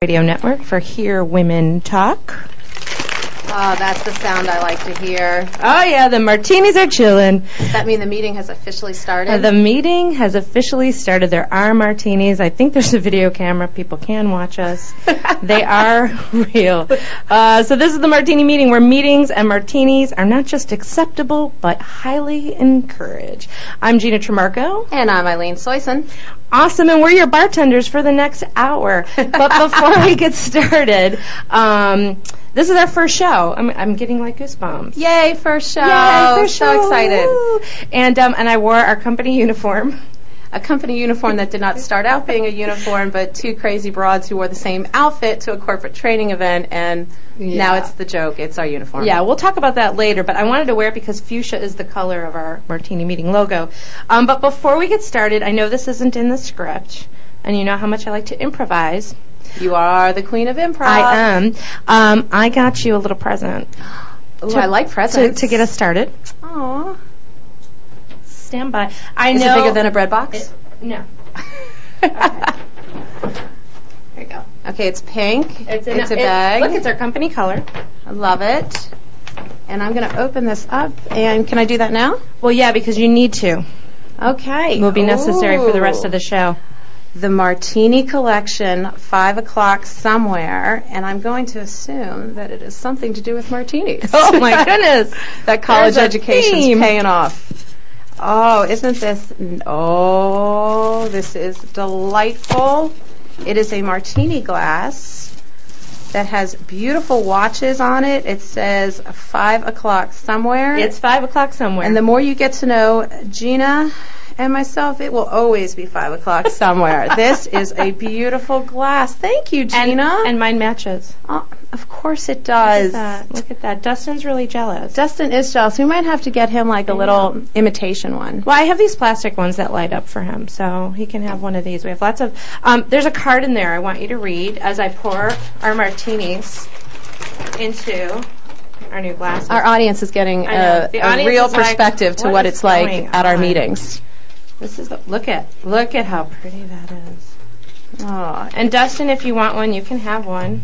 Radio Network for Hear Women Talk. Oh, that's the sound I like to hear. Oh yeah, the martinis are chilling. Does that mean the meeting has officially started? Uh, the meeting has officially started. There are martinis. I think there's a video camera. People can watch us. they are real. Uh, so this is the martini meeting where meetings and martinis are not just acceptable but highly encouraged. I'm Gina Tremarco. and I'm Eileen Soyson. Awesome, and we're your bartenders for the next hour. But before we get started, um, this is our first show. I'm, I'm getting like goosebumps. Yay, first show. Yay, first so excited. Woo. And um, and I wore our company uniform. A company uniform that did not start out being a uniform, but two crazy broads who wore the same outfit to a corporate training event, and now it's the joke. It's our uniform. Yeah, we'll talk about that later, but I wanted to wear it because fuchsia is the color of our Martini Meeting logo. Um, but before we get started, I know this isn't in the script, and you know how much I like to improvise. You are the queen of improv. I am. Um, I got you a little present Ooh, to- I like presents. to get us started. Aw. Stand by. I Is know. it bigger than a bread box? No. There you go. Okay, it's pink. It's, a in it- bag. Look, it's our company color. I love it. And I'm going to open this up. And can I do that now? Well, yeah, because you need to. Okay. It will be necessary for the rest of the show. the Martini Collection, five o'clock somewhere, and I'm going to assume that it is something to do with martinis. Oh my goodness. that college There's a education's theme. paying off. Oh, isn't this? Oh, this is delightful. It is a martini glass that has beautiful watches on it. It says five o'clock somewhere. It's five o'clock somewhere. And the more you get to know Gina and myself, it will always be five o'clock somewhere. this is a beautiful glass. Thank you, and, Gina. and mine matches. Oh, of course it Look does. at that. Look at that. Dustin's really jealous. Dustin is jealous. We might have to get him like a I little imitation one. Well, I have these plastic ones that light up for him, so he can have one of these. We have lots of. Um, there's a card in there I want you to read as I pour our martinis into our new glasses. Our audience is getting a, a real is like, perspective to what what it's like at our on? meetings. this is the, look at look at how pretty that is. Oh. And Dustin, if you want one, you can have one.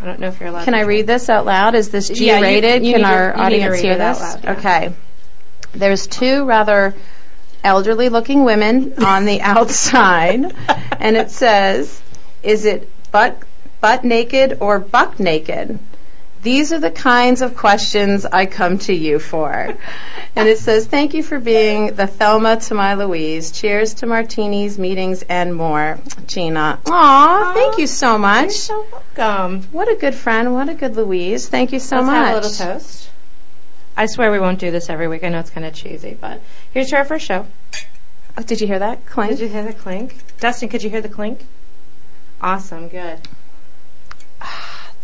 I don't know if you're allowed. Can to I read this out loud? Is this Yeah, you- G-rated? you Can need to- our you need to audience read hear it out this? loud, yeah. Okay. There's two rather elderly-looking women on the outside, and it says, "Is it butt butt naked or buck naked?" These are the kinds of questions I come to you for. And it says, Thank you for being the Thelma to my Louise. Cheers to martinis, meetings, and more. Gina. Aw, thank you so much. You're so welcome. What a good friend. What a good Louise. Thank you so Let's much. have a little toast. I swear we won't do this every week. I know it's kind of cheesy, but here's to our first show. Oh, did you hear that? Clink. Did you hear the clink? Dustin, could you hear the clink? Awesome, good.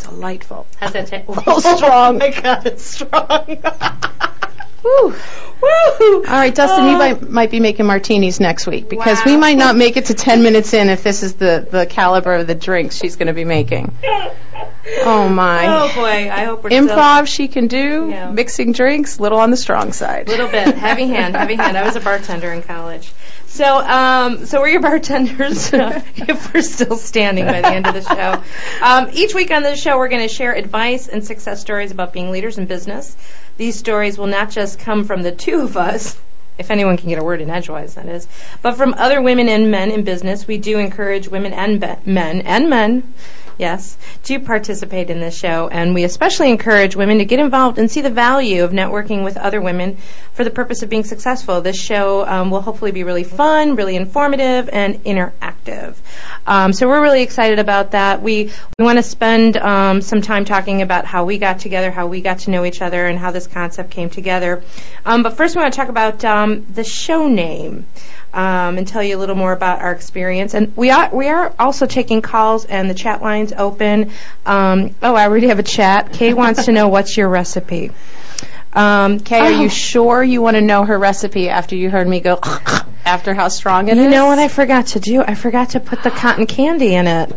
Delightful. How's that taste? little strong. Oh my god, it's strong. Woo. Woo! All right, Dustin, you Uh, might, might be making martinis next week because we might not make it to 10 minutes in if this is the, the caliber of the drinks she's going to be making. Oh, my. Oh boy, I hope we're Improv she can do, Yeah. mixing drinks, little on the strong side. Still, little bit heavy hand, heavy hand. I was a bartender in college. So, um, so we're your bartenders uh, if we're still standing by the end of the show. Um, each week on this show, we're going to share advice and success stories about being leaders in business. These stories will not just come from the two of us, if anyone can get a word in edgewise, that is, but from other women and men in business. We do encourage women and be- men and men yes, to participate in this show. And we especially encourage women to get involved and see the value of networking with other women for the purpose of being successful. This show um, will hopefully be really fun, really informative, and interactive. Um, so we're really excited about that. We we want to spend um, some time talking about how we got together, how we got to know each other, and how this concept came together. Um, but first, we want to talk about um, the show name um, and tell you a little more about our experience. And we are we are also taking calls, and the chat line's open. Um, oh, I already have a chat. Kay wants to know what's your recipe. Um, Kay, are oh, you sure you want to know her recipe after you heard me go after how strong it is? You know what I forgot to do? I forgot to put the cotton candy in it.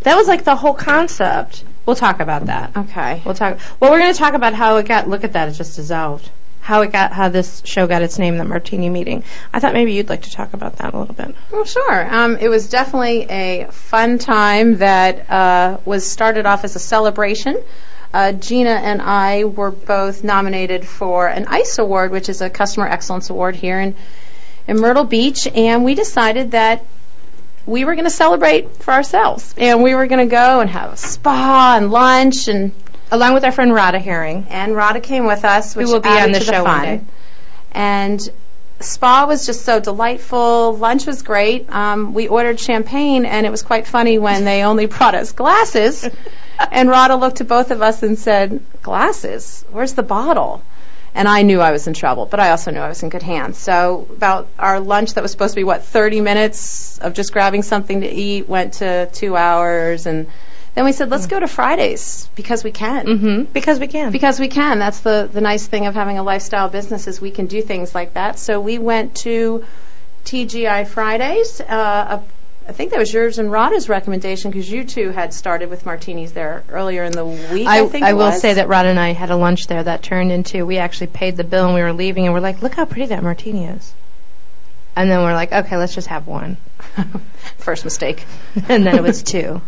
That was like the whole concept. We'll talk about that. Okay. We'll talk. Well, we're going to talk about how it got. Look at that; it just dissolved. How it got, how this show got its name, the Martini Meeting. I thought maybe you'd like to talk about that a little bit. Well, sure. Um, it was definitely a fun time that uh, was started off as a celebration. Uh, Gina and I were both nominated for an ICE award, which is a customer excellence award here in, in Myrtle Beach, and we decided that we were going to celebrate for ourselves, and we were going to go and have a spa and lunch, and Along with our friend Rada Herring. and Rada came with us, which will be on the show one day. And spa was just so delightful. Lunch was great. Um, we ordered champagne, and it was quite funny when they only brought us glasses. and Rada looked at both of us and said, "Glasses? Where's the bottle?" And I knew I was in trouble, but I also knew I was in good hands. So about our lunch that was supposed to be what 30 minutes of just grabbing something to eat went to two hours, and then we said, "Let's go to Fridays because we can." Mm-hmm. Because we can. Because we can. That's the, the nice thing of having a lifestyle business is we can do things like that. So we went to TGI Fridays. Uh, a, I think that was yours and Rada's recommendation because you two had started with martinis there earlier in the week. I, I, think I it will was. say that Rod and I had a lunch there that turned into we actually paid the bill and we were leaving and we're like, look how pretty that martini is. And then we're like, okay, let's just have one. First mistake. And then it was two.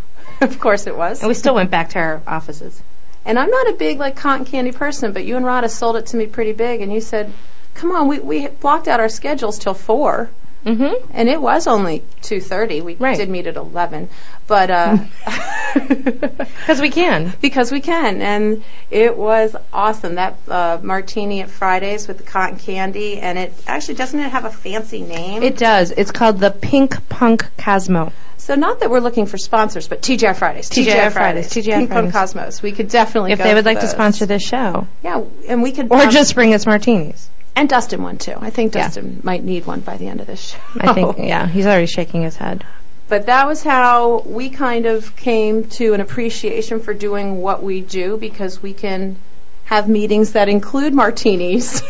of course it was. And we still went back to our offices. And I'm not a big like cotton candy person, but you and Rada sold it to me pretty big, and you said, "Come on, we we blocked out our schedules till four. Mm-hmm. And it was only 2:30. We Right. did meet at 11, but uh, Because we can. because we can, and it was awesome. That uh, martini at Fridays with the cotton candy, and it actually doesn't it have a fancy name? It does. It's called the Pink Punk Cosmo. So not that we're looking for sponsors, but TGI Fridays, TGI Fridays, TGI Pink Fridays. Cosmos. We could definitely If go they would for like to those. sponsor this show. yeah, and we could Or just bring us martinis. and Dustin one too. I think Yeah. Dustin might need one by the end of this show. I think, yeah, he's already shaking his head. But that was how we kind of came to an appreciation for doing what we do because we can have meetings that include martinis.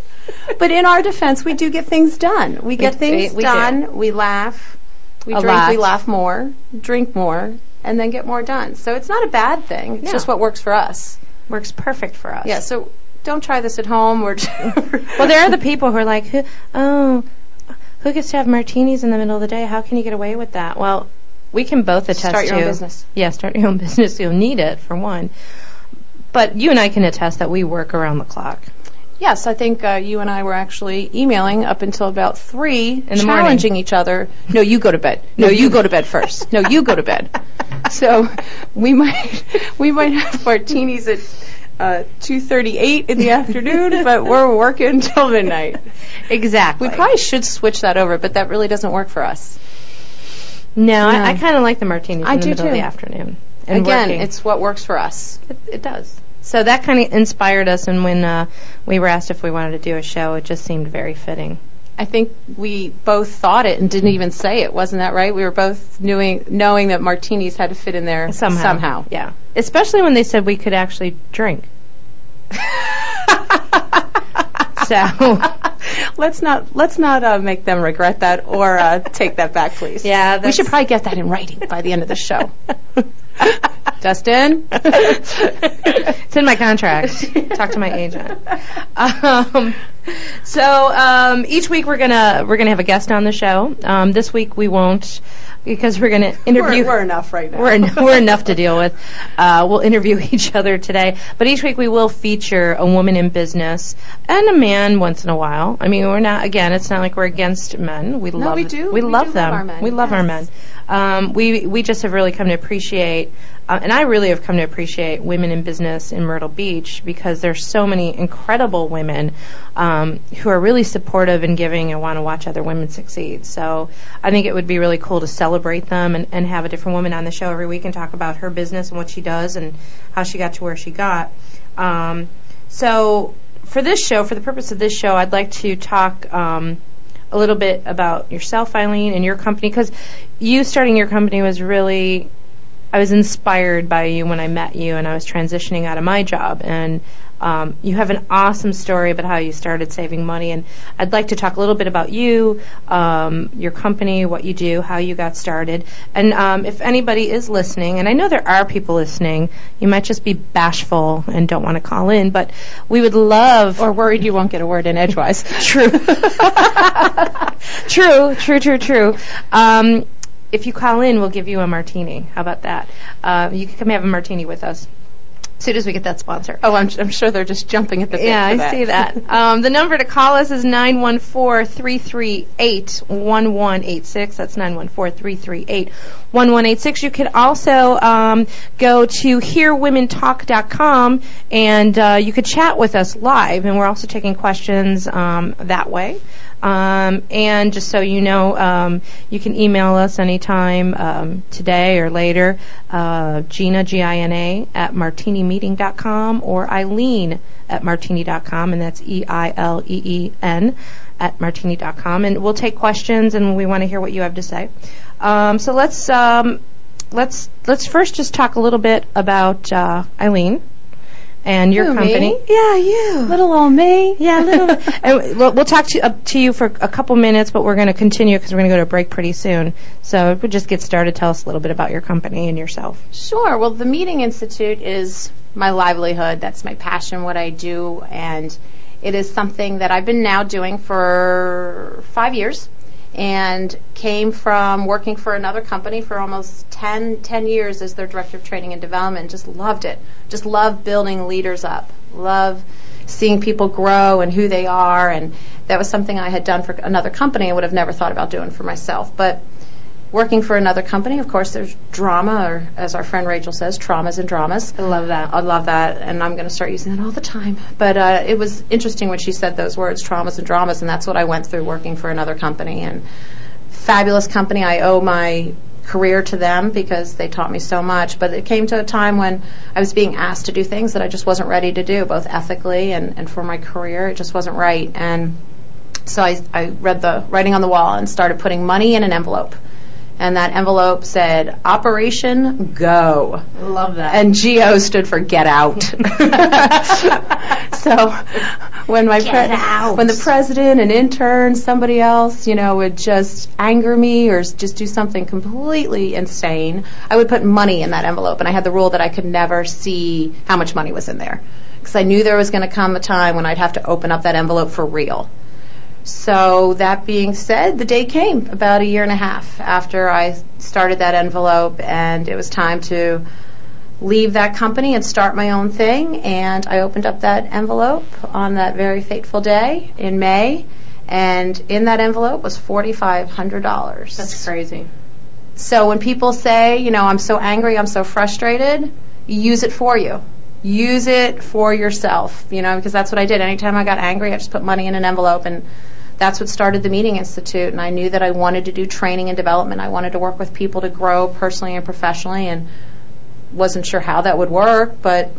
but in our defense, we do get things done. We get things we- we do. done. We laugh. We A drink. We laugh more. Drink more. And then get more done. So it's not a bad thing. It's No. just what works for us. Works perfect for us. Yeah. So don't try this at home or. Well, there are the people who are like, who, oh, who gets to have martinis in the middle of the day? How can you get away with that? Well, we can both attest to Start your own business. Yeah, start your own business. You'll need it for one. But you and I can attest that we work around the clock. Yes, I think uh, you and I were actually emailing up until about three, the morning. challenging each other. No, you go to bed. No, you go to bed first. No, you go to bed. So we might we might have martinis at uh, two thirty eight in the afternoon, but we're working until midnight. Exactly. We probably should switch that over, but that really doesn't work for us. no, No. I, I kind of like the martinis I in the do middle of too. the afternoon. And Again, working. it's what works for us. It, it does. So that kind of inspired us, and when uh, we were asked if we wanted to do a show, it just seemed very fitting. I think we both thought it and didn't even say it. Wasn't that right? We were both knowing knowing that martinis had to fit in there Somehow. Somehow. Yeah. Especially when they said we could actually drink. So. let's not let's not uh, make them regret that or uh, take that back, please. Yeah, we should probably get that in writing by the end of the show. Dustin, It's in my contract. Talk to my agent. Um, so um, each week we're gonna we're gonna have a guest on the show. Um, this week we won't because we're gonna interview. we're, we're enough right now. We're, en- we're enough to deal with. Uh, we'll interview each other today, but each week we will feature a woman in business and a man once in a while. I mean, we're not again. It's not like we're against men. We love we do. We, We love do love them. our men, We love our men. Um, we we just have really come to appreciate, uh, and I really have come to appreciate women in business in Myrtle Beach because there's so many incredible women um, who are really supportive and giving and want to watch other women succeed. So I think it would be really cool to celebrate them and, and have a different woman on the show every week and talk about her business and what she does and how she got to where she got. Um, so for this show, for the purpose of this show, I'd like to talk. Um, a little bit about yourself, Eileen, and your company, because you starting your company was really, I was inspired by you when I met you, and I was transitioning out of my job, and Um, you have an awesome story about how you started saving money, and I'd like to talk a little bit about you, um, your company, what you do, how you got started, and um, if anybody is listening, and I know there are people listening, you might just be bashful and don't want to call in, but we would love Or worried you won't get a word in edgewise. True. true, true, true, true. If you call in, we'll give you a martini. How about that? Uh, you can come have a martini with us as soon as we get that sponsor. Oh, I'm, I'm sure they're just jumping at the bit Yeah, I see that. Um, the number to call us is 914-338-1186. That's 914-338-1186. You can also um, go to hearwomentalk.com and uh, you could chat with us live, and we're also taking questions um, that way. Um, and just so you know, um, you can email us anytime um, today or later, uh, Gina, G-I-N-A, at martinimeeting.com or Eileen at martini.com, and that's E-I-L-E-E-N at martini.com. And we'll take questions, and we want to hear what you have to say. Um, so let's um, let's let's first just talk a little bit about uh, Eileen and your Who, me? company. Yeah, you. Little old me. Yeah, little. and we'll, we'll talk to, up to you for a couple minutes, but we're going to continue because we're going to go to a break pretty soon. So if we just get started, tell us a little bit about your company and yourself. Sure. Well, the Meeting Institute is my livelihood. That's my passion, what I do, and it is something that I've been now doing for five years and came from working for another company for almost 10, 10 years as their director of training and development. Just loved it. Just love building leaders up. Love seeing people grow and who they are. And that was something I had done for another company. I would have never thought about doing for myself. But working for another company, of course, there's drama, or as our friend Rachel says, traumas and dramas. I love that. I love that, and I'm going to start using that all the time. But uh, it was interesting when she said those words, traumas and dramas, and that's what I went through working for another company. And fabulous company. I owe my career to them because they taught me so much. But it came to a time when I was being asked to do things that I just wasn't ready to do, both ethically and, and for my career. It just wasn't right. And so I, I read the writing on the wall and started putting money in an envelope. And that envelope said, Operation Go. Love that. And GO stood for get out. so when my out. when the president, an intern, somebody else, you know, would just anger me or just do something completely insane, I would put money in that envelope. And I had the rule that I could never see how much money was in there. Because I knew there was going to come a time when I'd have to open up that envelope for real. So that being said, the day came about a year and a half after I started that envelope, and it was time to leave that company and start my own thing. And I opened up that envelope on that very fateful day in May, and in that envelope was forty-five hundred dollars. That's crazy. So when people say, you know, I'm so angry, I'm so frustrated, use it for you. Use it for yourself, you know, because that's what I did. Anytime I got angry, I just put money in an envelope and that's what started the Meeting Institute. And I knew that I wanted to do training and development. I wanted to work with people to grow personally and professionally and wasn't sure how that would work, but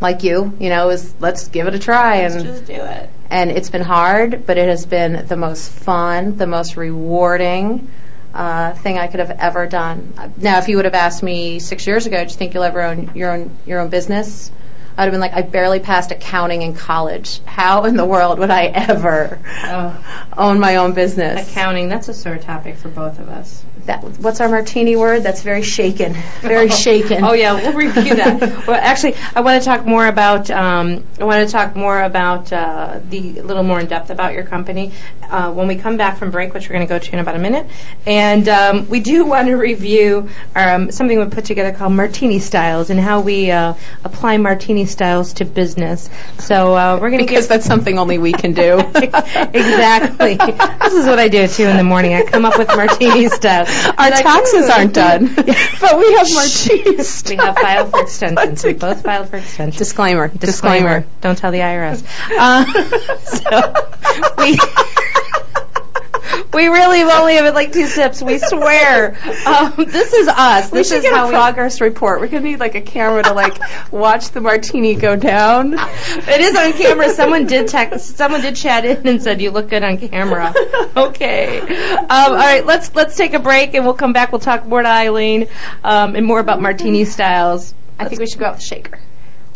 like you, you know, is let's give it a try and Just do it. and it's been hard, but it has been the most fun, the most rewarding uh, thing I could have ever done. Now, if you would have asked me six years ago, do you think you'll ever own your own your own business? I'd have been like, I barely passed accounting in college. How in the world would I ever Oh, own my own business? accounting, that's a sore topic for both of us. That, what's our martini word? That's very shaken. Very shaken. Oh yeah, we'll review that. well, actually, I want to talk more about. Um, I want to talk more about uh, the a little more in depth about your company uh, when we come back from break, which we're going to go to in about a minute. And um, we do want to review um, something we put together called Martini Styles and how we uh, apply Martini styles to business. So uh, we're going to because that's something only we can do. exactly. this is what I do too in the morning. I come up with martini stuff. Our taxes aren't done, but we have more cheese. We have filed for extensions. We both filed for extensions. Disclaimer. Disclaimer. Don't tell the IRS. Uh, so we we really only have like two sips. We swear. Um, this is us. This is how progress report. We're gonna need like a camera to like watch the martini go down. It is on camera. Someone did text. Someone did chat in and said you look good on camera. Okay. Um, all right. Let's let's take a break and we'll come back. We'll talk more to Eileen um, and more about martini styles. I think we should go out with shaker.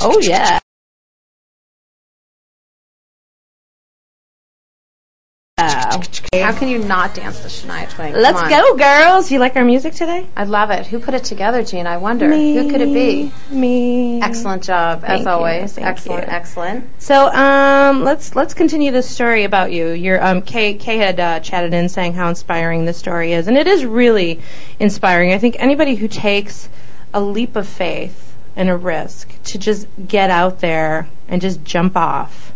Oh yeah. How can you not dance the Shania Twain? Come Let's on. go, girls. You like our music today? I love it. Who put it together, Gene? I wonder. Who could it be? Me. Excellent job, Thank as you, always. thank excellent, you. excellent. So um, let's let's continue this story about you. Your um, Kay, Kay had uh, chatted in saying how inspiring this story is, and it is really inspiring. I think anybody who takes a leap of faith and a risk to just get out there and just jump off.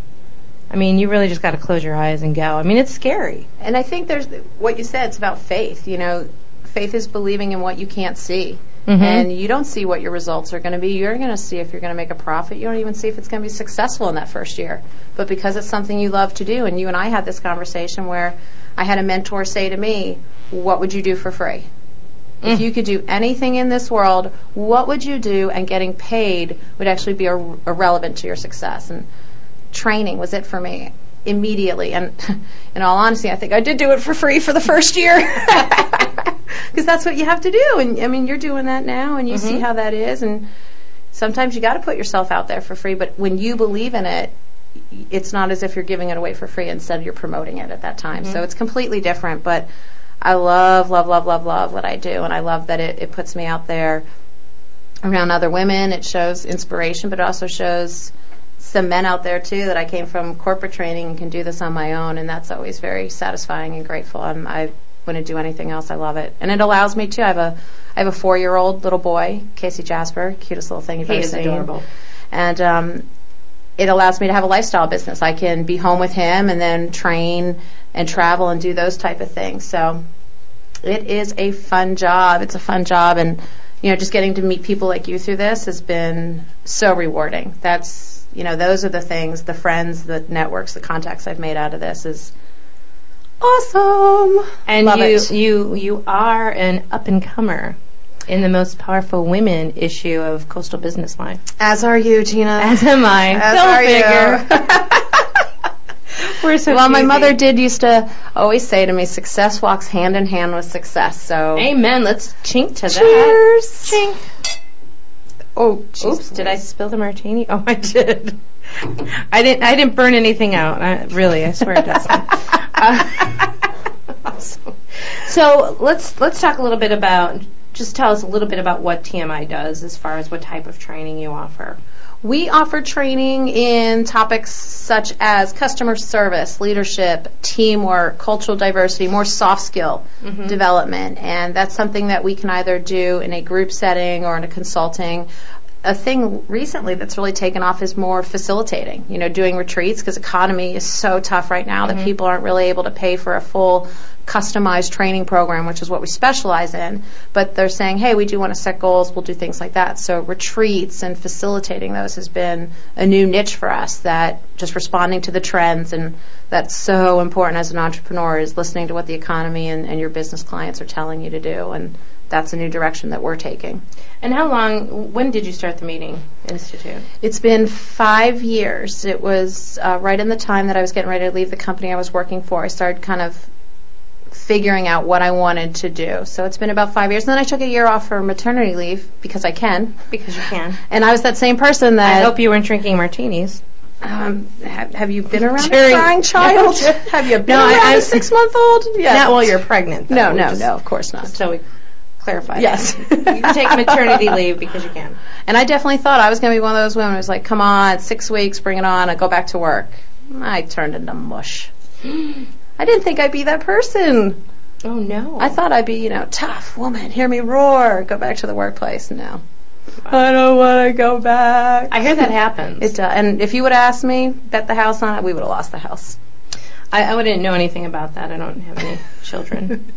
I mean, you really just got to close your eyes and go. I mean, it's scary. And I think there's what you said. It's about faith. You know, faith is believing in what you can't see. Mhm. And you don't see what your results are going to be. You're going to see if you're going to make a profit. You don't even see if it's going to be successful in that first year. But because it's something you love to do, and you and I had this conversation where I had a mentor say to me, What would you do for free? If Mm. you could do anything in this world, what would you do? And getting paid would actually be ir- irrelevant to your success. And training was it for me immediately. And in all honesty, I think I did do it for free for the first year. Because that's what you have to do. And I mean, you're doing that now, and you see Mhm. how that is. And sometimes you got to put yourself out there for free. But when you believe in it, it's not as if you're giving it away for free. Instead, you're promoting it at that time. So it's completely different. But I love, love, love, love, love what I do, and I love that it, it puts me out there around other women. It shows inspiration, but it also shows some men out there too that I came from corporate training and can do this on my own, and that's always very satisfying and grateful. I'm, I wouldn't do anything else. I love it, and it allows me to. I have a I have a four year old little boy, Casey Jasper, cutest little thing you've He ever seen. adorable. and um, it allows me to have a lifestyle business. I can be home with him and then train and travel and do those type of things. So it is a fun job. It's a fun job, and you know, just getting to meet people like you through this has been so rewarding. That's you know, those are the things, the friends, the networks, the contacts I've made out of this is awesome. And Love you it. you you are an up and comer in the most powerful women issue of Coastal Business Line. As are you, Gina. As am I. As Go are figure. We're so well, my mother did used to always say to me, "Success walks hand in hand with success." So, Amen. Let's chink to that. cheers. Chink. Oh, Oops, did I spill the martini? Oh, I did. I didn't. I didn't burn anything out. I, really, I swear it doesn't. Uh, awesome. So let's let's talk a little bit about. Just tell us a little bit about what TMI does, as far as what type of training you offer. We offer training in topics such as customer service, leadership, teamwork, cultural diversity, more soft skill mm-hmm. development. And that's something that we can either do in a group setting or in a consulting. A thing recently that's really taken off is more facilitating, you know, doing retreats because economy is so tough right now that mm-hmm. people aren't really able to pay for a full customized training program, which is what we specialize in. But they're saying, hey, we do want to set goals, we'll do things like that. So retreats and facilitating those has been a new niche for us that just responding to the trends and that's so important as an entrepreneur is listening to what the economy and, and your business clients are telling you to do. And that's a new direction that we're taking. And how long? When did you start the meeting institute? It's been five years. It was uh, right in the time that I was getting ready to leave the company I was working for. I started kind of figuring out what I wanted to do. So it's been about five years. And then I took a year off for maternity leave because I can. Because you can. And I was that same person that. I hope you weren't drinking martinis. Um, have, have you been around During- a crying child? have you been No, I- around I- a six-month-old? Yes. Not while you're pregnant. Though. No, We no, no. Of course not. So we clarify. Yes. you can take maternity leave because you can. And I definitely thought I was going to be one of those women who's like, come on, six weeks, bring it on, I go back to work. I turned into mush. I didn't think I'd be that person. Oh no. I thought I'd be, you know, tough woman, hear me roar, go back to the workplace. No. I don't want to go back. I hear that happens. It, uh, and if you would have asked me, bet the house on it, we would have lost the house. I, I wouldn't know anything about that. I don't have any children.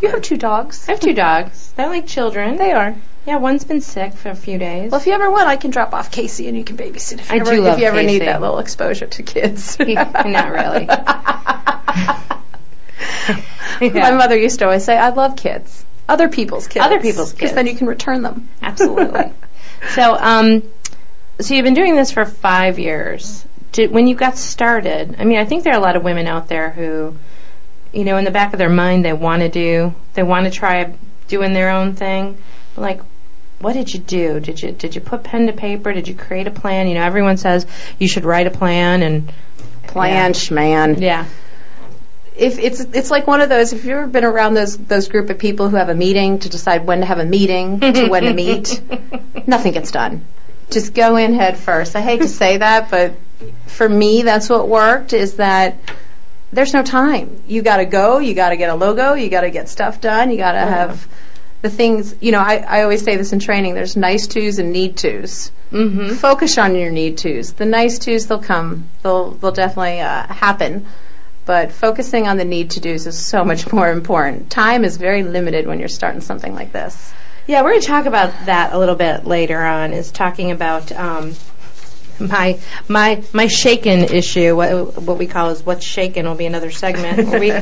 You have two dogs. I have two dogs. They're like children. They are. yeah, one's been sick for a few days. Well, if you ever want, I can drop off Casey and you can babysit if you I ever, do love if you ever need that little exposure to kids. He- not really. My mother used to always say, "I love kids, other people's kids, Other people's because kids. then you can return them." Absolutely. so, um, so you've been doing this for five years. Did, when you got started, I mean, I think there are a lot of women out there who, you know, in the back of their mind, they want to do, they want to try doing their own thing. But like, what did you do? Did you did you put pen to paper? Did you create a plan? You know, everyone says you should write a plan and Plan, schman. yeah. if it's it's like one of those if you've ever been around those those group of people who have a meeting to decide when to have a meeting to when to meet nothing gets done just go in head first i hate to say that but for me that's what worked is that there's no time you got to go you got to get a logo you got to get stuff done you got to have the things you know I, I always say this in training there's nice tos and need tos. Mm-hmm. focus on your need tos. The nice tos, they'll come. They'll they'll definitely uh, happen. But focusing on the need to dos is so much more important. Time is very limited when you're starting something like this. Yeah, we're going to talk about that a little bit later on. Is talking about um, my my my shaken issue. What what we call is what's shaken will be another segment where we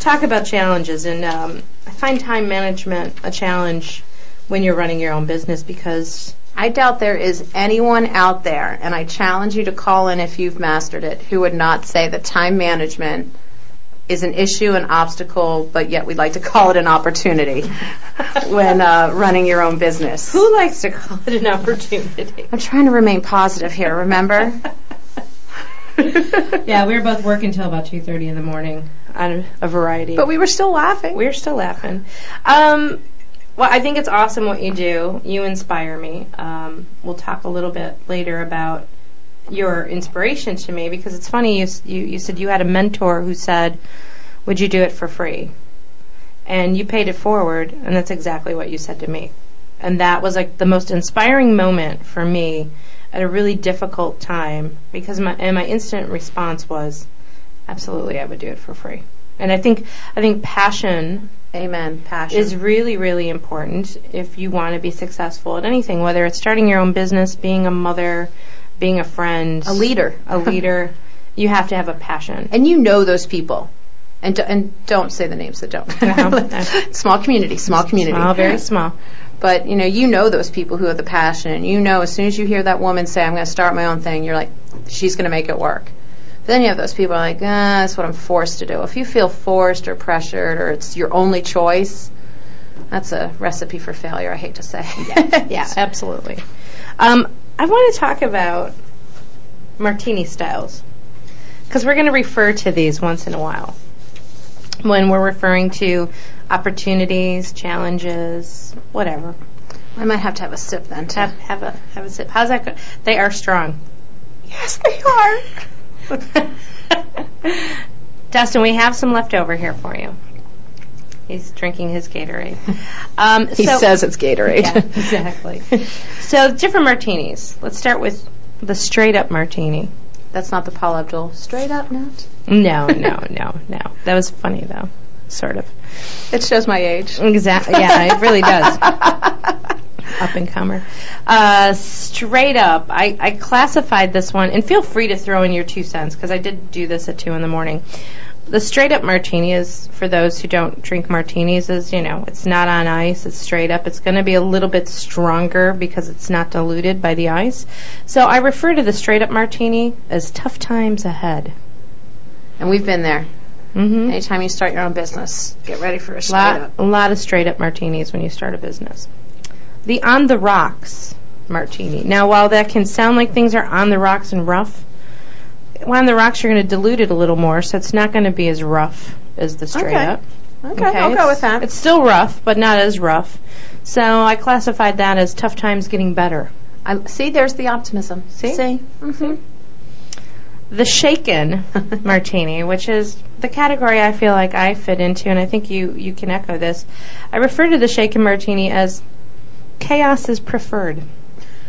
talk about challenges. And um, I find time management a challenge when you're running your own business because I doubt there is anyone out there, and I challenge you to call in if you've mastered it, who would not say that time management is an issue, an obstacle, but yet we'd like to call it an opportunity when uh, running your own business. who likes to call it an opportunity? I'm trying to remain positive here, remember? yeah, we were both working till about two thirty in the morning on a variety. But we were still laughing. We're still laughing. Um, well, I think it's awesome what you do. You inspire me. Um, we'll talk a little bit later about your inspiration to me because it's funny. You, you you said you had a mentor who said, "Would you do it for free?" And you paid it forward, and that's exactly what you said to me. And that was like the most inspiring moment for me at a really difficult time because my and my instant response was, "Absolutely, I would do it for free." And I think I think passion Amen. Passion. is really, really important if you want to be successful at anything, whether it's starting your own business, being a mother, being a friend, a leader. a leader. You have to have a passion. and you know those people. And, do, and don't say the names that don't. Uh-huh. small community, small community. Small, very small. But you know, you know those people who have the passion, and you know as soon as you hear that woman say, "I'm going to start my own thing," you're like, "She's going to make it work." But then you have those people who are like, "Ah, that's what I'm forced to do." If you feel forced or pressured, or it's your only choice, that's a recipe for failure. I hate to say. Yeah, absolutely. Um, I want to talk about martini styles because we're going to refer to these once in a while when we're referring to opportunities, challenges, whatever. I might have to have a sip then. Too. Have have a have a sip. How's that go? They are strong. yes, they are. Dustin, we have some left over here for you. He's drinking his Gatorade. Um, He so- says it's Gatorade. Yeah, exactly. so different martinis. Let's start with the straight up martini. That's not the Paula Abdul straight up note. No, no, no, no. That was funny though, sort of. It shows my age. Exactly. Yeah, it really does. up and comer. Uh, straight up, I, I classified this one, and feel free to throw in your two cents because I did do this at two in the morning. The straight up martini is for those who don't drink martinis. Is you know, it's not on ice. It's straight up. It's going to be a little bit stronger because it's not diluted by the ice. So I refer to the straight up martini as tough times ahead. And we've been there. Mm-hmm. Anytime you start your own business, get ready for a straight lot, up. a lot of straight up martinis when you start a business. The on the rocks martini. Now, while that can sound like things are on the rocks and rough, on the rocks you're going to dilute it a little more, so it's not going to be as rough as the straight Okay. up. Okay, I'll go with that. It's still rough, but not as rough. So I classified that as tough times getting better. I, see, there's the optimism. See? See? Mm-hmm. The shaken martini, which is the category I feel like I fit into, and I think you, you can echo this. I refer to the shaken martini as chaos is preferred.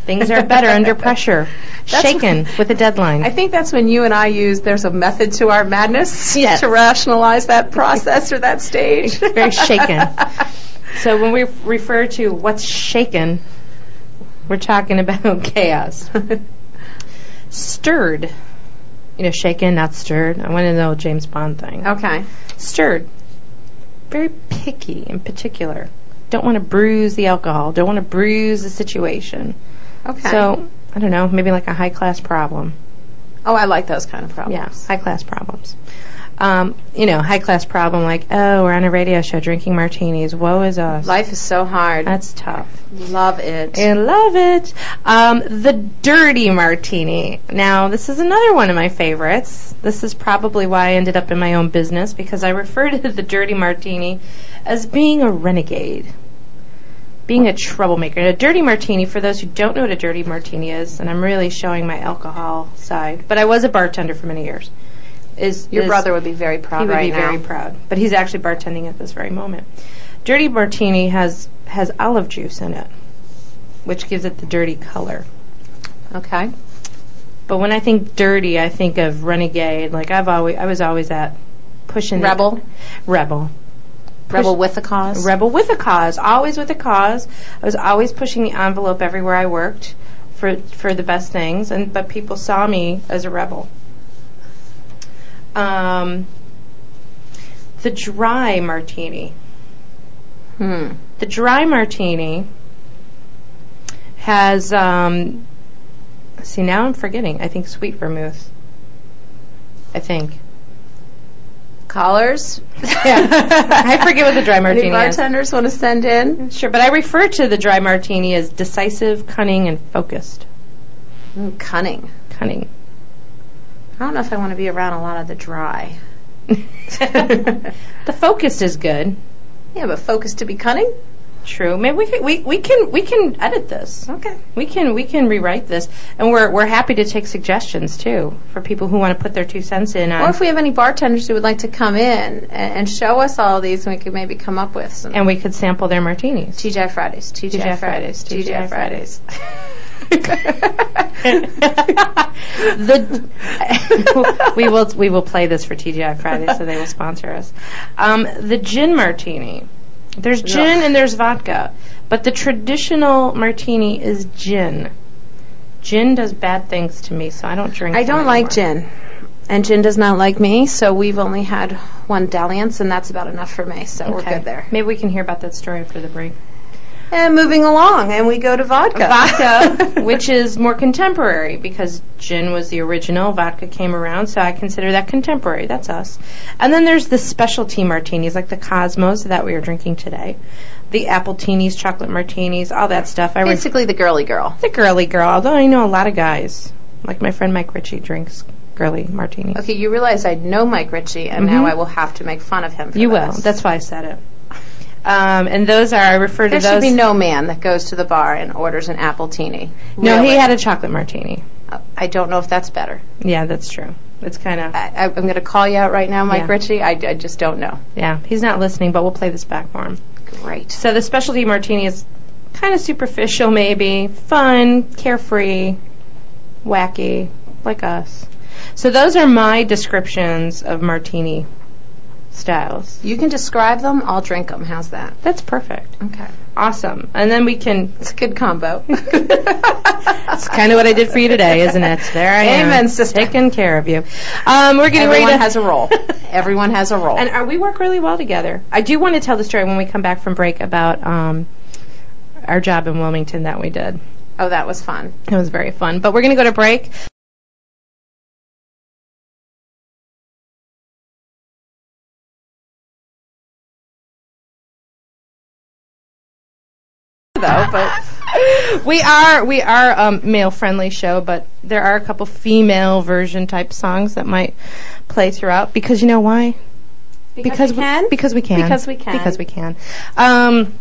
Things are better under pressure. Shaken with a deadline. I think that's when you and I use there's a method to our madness Yes. to rationalize that process or that stage. Very shaken. so when we refer to what's shaken, we're talking about chaos. Stirred. You know, shaken, not stirred. I want to know James Bond thing. okay. Stirred. Very picky in particular. Don't want to bruise the alcohol. Don't want to bruise the situation. Okay. So, I don't know, maybe like a high class problem. oh, I like those kind of problems. Yeah, high class problems. um, you know, high class problem like, oh, we're on a radio show drinking martinis. Woe is us. Life is so hard. That's tough. Love it. I love it. Um, the dirty martini. Now, this is another one of my favorites. This is probably why I ended up in my own business because I refer to the dirty martini as being a renegade, being a troublemaker. And a dirty martini, for those who don't know what a dirty martini is, and I'm really showing my alcohol side, but I was a bartender for many years. Is Your is- brother would be very proud he would right be very proud. But he's actually bartending at this very moment. Dirty martini has has olive juice in it, which gives it the dirty color. Okay. But when I think dirty, I think of renegade. Like I've always, I was always at pushing the- Rebel. rebel, Rebel with a cause. rebel with a cause. Always with a cause. I was always pushing the envelope everywhere I worked for for the best things. And but people saw me as a rebel. Um, the dry martini. Hmm. The dry martini has, um, see, now I'm forgetting. I think sweet vermouth. I think. Callers. Yeah. I forget what the dry Any martini is. bartenders want to send in? Sure, but I refer to the dry martini as decisive, cunning, and focused. Mm, cunning. Cunning. I don't know if I want to be around a lot of the dry. the focused is good. Yeah, but focus to be cunning? True. Maybe we can, we, we can we can edit this. Okay. We can we can rewrite this, and we're we're happy to take suggestions too for people who want to put their two cents in on. Or if we have any bartenders who would like to come in and, and show us all these, we could maybe come up with some. and we could sample their martinis. TGI Fridays, TGI, Fridays, TGI Fridays. the we will we will play this for TGI Friday, so they will sponsor us. Um, the gin martini. There's gin and there's vodka, but the traditional martini is gin. Gin does bad things to me, so I don't drink. I them don't like anymore. gin. And gin does not like me, so we've only had one dalliance, and that's about enough for me, so we're Okay. good there. Maybe we can hear about that story after the break. And moving along, and we go to vodka. vodka, which is more contemporary because gin was the original, vodka came around, so I consider that contemporary. That's us. And then there's the specialty martinis, like the Cosmos that we are drinking today, the apple Appletinis, chocolate martinis, all that stuff. I Basically, the girly girl. the girly girl, although I know a lot of guys, like my friend Mike Ritchie drinks girly martinis. Okay, you realize I know Mike Ritchie, and Mhm. now I will have to make fun of him. For You will. That's why I said it. Um, and those are I refer to There those. should be no man that goes to the bar and orders an appletini. no, he Really. had a chocolate martini. I don't know if that's better. Yeah, that's true. It's kind of I, I- I'm going to call you out right now, Mike Yeah. Ritchie. I, I just don't know. yeah. He's not listening, but we'll play this back for him. Great. So the specialty martini is kind of superficial, maybe fun, carefree, wacky, like us. So those are my descriptions of martini styles. You can describe them. I'll drink them. How's that? That's perfect. Okay. Awesome. And then we can. It's a good combo. It's kind of what I did for you today, isn't it? There I am. Amen, sister. Taking care of you. Um, we're getting Everyone ready to. has a role. Everyone has a role. And uh, we work really well together. I do want to tell the story when we come back from break about um, our job in Wilmington that we did. oh, that was fun. It was very fun. But we're going to go to break. But we are we are um, male friendly show, but there are a couple female version type songs that might play throughout because you know why? Because we can? because we can Because we can. because we can. Um,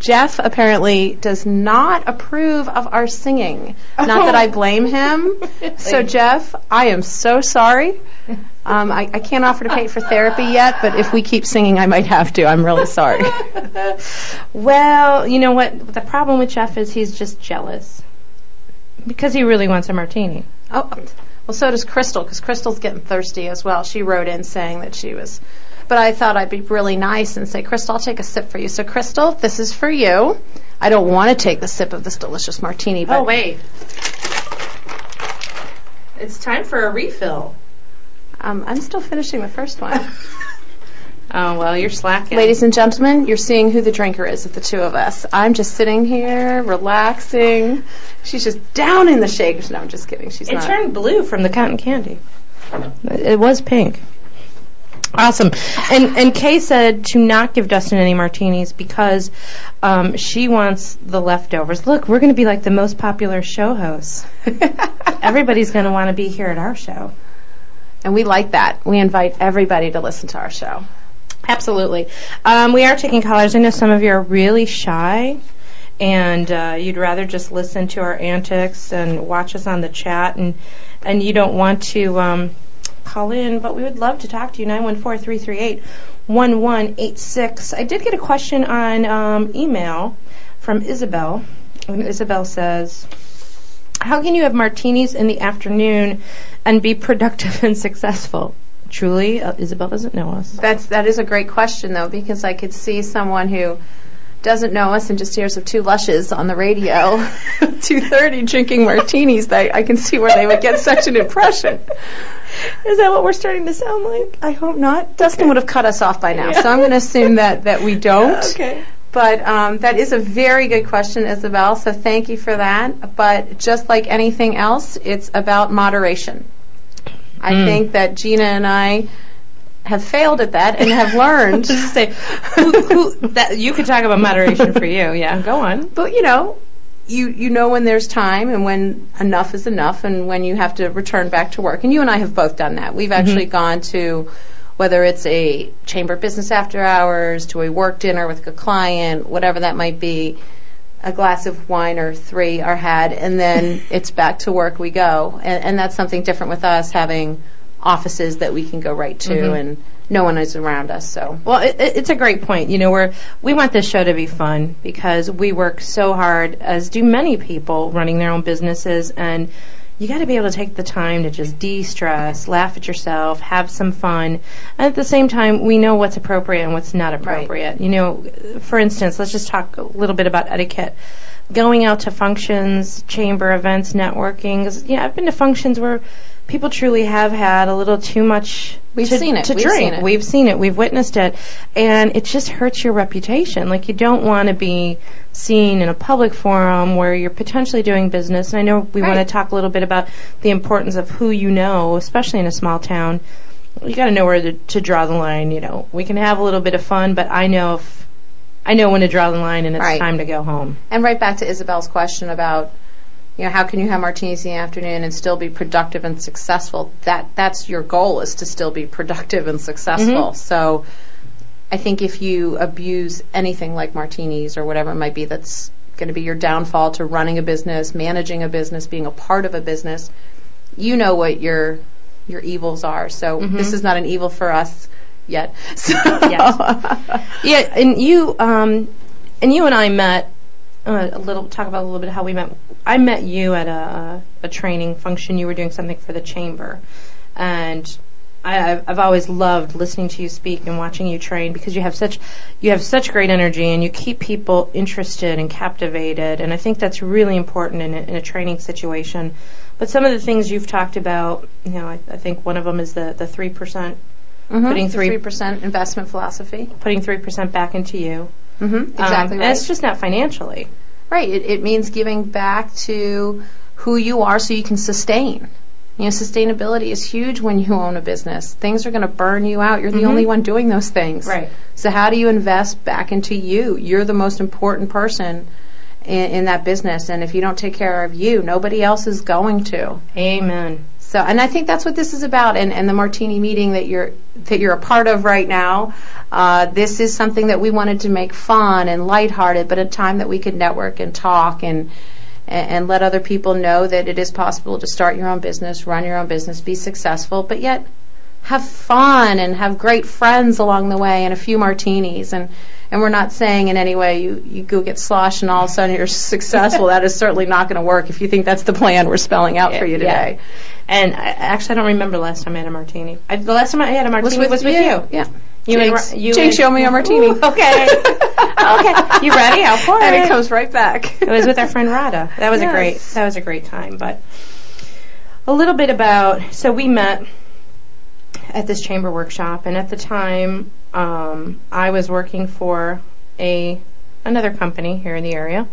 Jeff apparently does not approve of our singing. Not that I blame him. So, Jeff, I am so sorry. Um, I, I can't offer to pay for therapy yet, but if we keep singing, I might have to. I'm really sorry. well, you know what? The problem with Jeff is he's just jealous because he really wants a martini. oh, well, so does Crystal, because Crystal's getting thirsty as well. She wrote in saying that she was. But I thought I'd be really nice and say, Crystal, I'll take a sip for you. So, Crystal, this is for you. I don't want to take the sip of this delicious martini, but Oh wait, it's time for a refill. Um, I'm still finishing the first one. Oh well, you're slacking. Ladies and gentlemen, you're seeing who the drinker is of the two of us. I'm just sitting here, relaxing. She's just down in the shakers. No, I'm just kidding. She's it not. turned blue from the cotton candy. It was pink. Awesome. And and Kay said to not give Dustin any martinis because um, she wants the leftovers. Look, we're going to be like the most popular show hosts. Everybody's going to want to be here at our show. And we like that. We invite everybody to listen to our show. Absolutely. Um, we are taking callers. I know some of you are really shy, and uh, you'd rather just listen to our antics and watch us on the chat, and and you don't want to um, call in. But we would love to talk to you. Nine one four three three eight one one eight six. I did get a question on um, email from Isabel, and Isabel says. How can you have martinis in the afternoon and be productive and successful? Truly, uh, Isabel doesn't know us. That's that is a great question though because I could see someone who doesn't know us and just hears of two lushes on the radio, two thirty drinking martinis. They, I can see where they would get such an impression. Is that what we're starting to sound like? I hope not. Dustin would have cut us off by now, so I'm going to assume that that we don't. Okay. But um, that is a very good question, Isabel. So thank you for that. But just like anything else, it's about moderation. I Mm. think that Gina and I have failed at that and have learned. Just say, who, who, that, you could talk about moderation for you. Yeah, go on. But you know, you you know when there's time and when enough is enough and when you have to return back to work. And you and I have both done that. We've actually gone to whether it's a chamber of business after hours, to a work dinner with a client, whatever that might be, a glass of wine or three are had, and then it's back to work we go. And, and that's something different with us having offices that we can go right to mm-hmm. and no one is around us. So Well, it- it's a great point. You know, we're, we want this show to be fun because we work so hard, as do many people running their own businesses, and you got to be able to take the time to just de-stress, laugh at yourself, have some fun, and at the same time, we know what's appropriate and what's not appropriate. You know, for instance, let's just talk a little bit about etiquette. Going out to functions, chamber events, networking. Yeah, I've been to functions where people truly have had a little too much We've to, seen it. to We've drink. seen it. We've seen it. We've witnessed it, and it just hurts your reputation. Like you don't want to be seen in a public forum where you're potentially doing business. And I know we want to talk a little bit about the importance of who you know, especially in a small town. You got to know where to, to draw the line. You know, we can have a little bit of fun, but I know if I know when to draw the line, and it's Right. time to go home. And right back to Isabel's question about, you know, how can you have martinis in the afternoon and still be productive and successful? That that's your goal is to still be productive and successful. Mhm. So, I think if you abuse anything like martinis or whatever it might be, that's going to be your downfall to running a business, managing a business, being a part of a business. You know what your your evils are. So Mhm. this is not an evil for us yet. So Yes. Yeah, and you, um, and you and I met a little. Talk about a little bit how we met. I met you at a a training function. You were doing something for the chamber, and I, I've, always loved listening to you speak and watching you train because you have such you have such great energy and you keep people interested and captivated. And I think that's really important in a, in a training situation. But some of the things you've talked about, you know, I, I think one of them is the the three percent Mhm. Putting 3% investment philosophy. putting three percent back into you. Mm-hmm. Um, Exactly And it's just not financially. Right. It, it means giving back to who you are so you can sustain. You know, sustainability is huge when you own a business. Things are going to burn you out. You're the Mhm. only one doing those things. Right. So how do you invest back into you? You're the most important person in, in that business, and if you don't take care of you, nobody else is going to. Amen. So, and I think that's what this is about. And, and the Martini meeting that you're that you're a part of right now, uh, this is something that we wanted to make fun and lighthearted, but a time that we could network and talk and and, let other people know that it is possible to start your own business, run your own business, be successful, but yet have fun and have great friends along the way and a few martinis and and we're not saying in any way you, you go get sloshed and all of a sudden you're successful. that is certainly not going to work if you think that's the plan we're spelling out for you Yeah. today. And I, actually, I don't remember the last time I had a martini. I, the last time I had a martini was with, you. Yeah. You and you Jinx, and- show me a martini. Ooh, okay. okay. You ready? I'll pour and it. it comes right back. It was with our friend Rada. That was a great. That was a great time. But a little bit about. So we met at this chamber workshop, and at the time, um, I was working for a another company here in the area.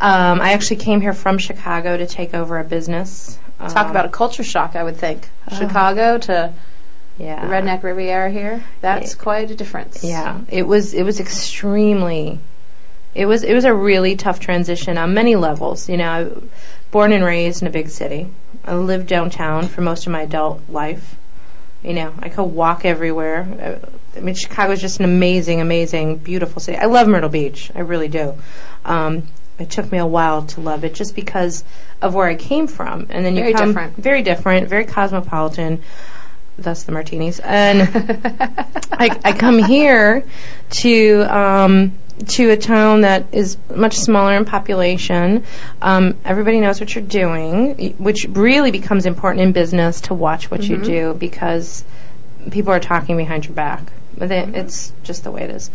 Um, I actually came here from Chicago to take over a business. Talk Um, about a culture shock, I would think. Oh. Chicago to Yeah. Redneck Riviera here. That's quite a difference. Yeah, it was it was extremely it was it was a really tough transition on many levels. You know, I, born and raised in a big city. I lived downtown for most of my adult life. You know, I could walk everywhere. Uh, I mean, Chicago's just an amazing, amazing, beautiful city. I love Myrtle Beach. I really do. Um, it took me a while to love it just because of where I came from. And then you Very come different. very different, very cosmopolitan. Thus the martinis. And I, I come here to um, to a town that is much smaller in population. Um, everybody knows what you're doing, y- which really becomes important in business to watch what you do because people are talking behind your back. But it, It's just the way it is.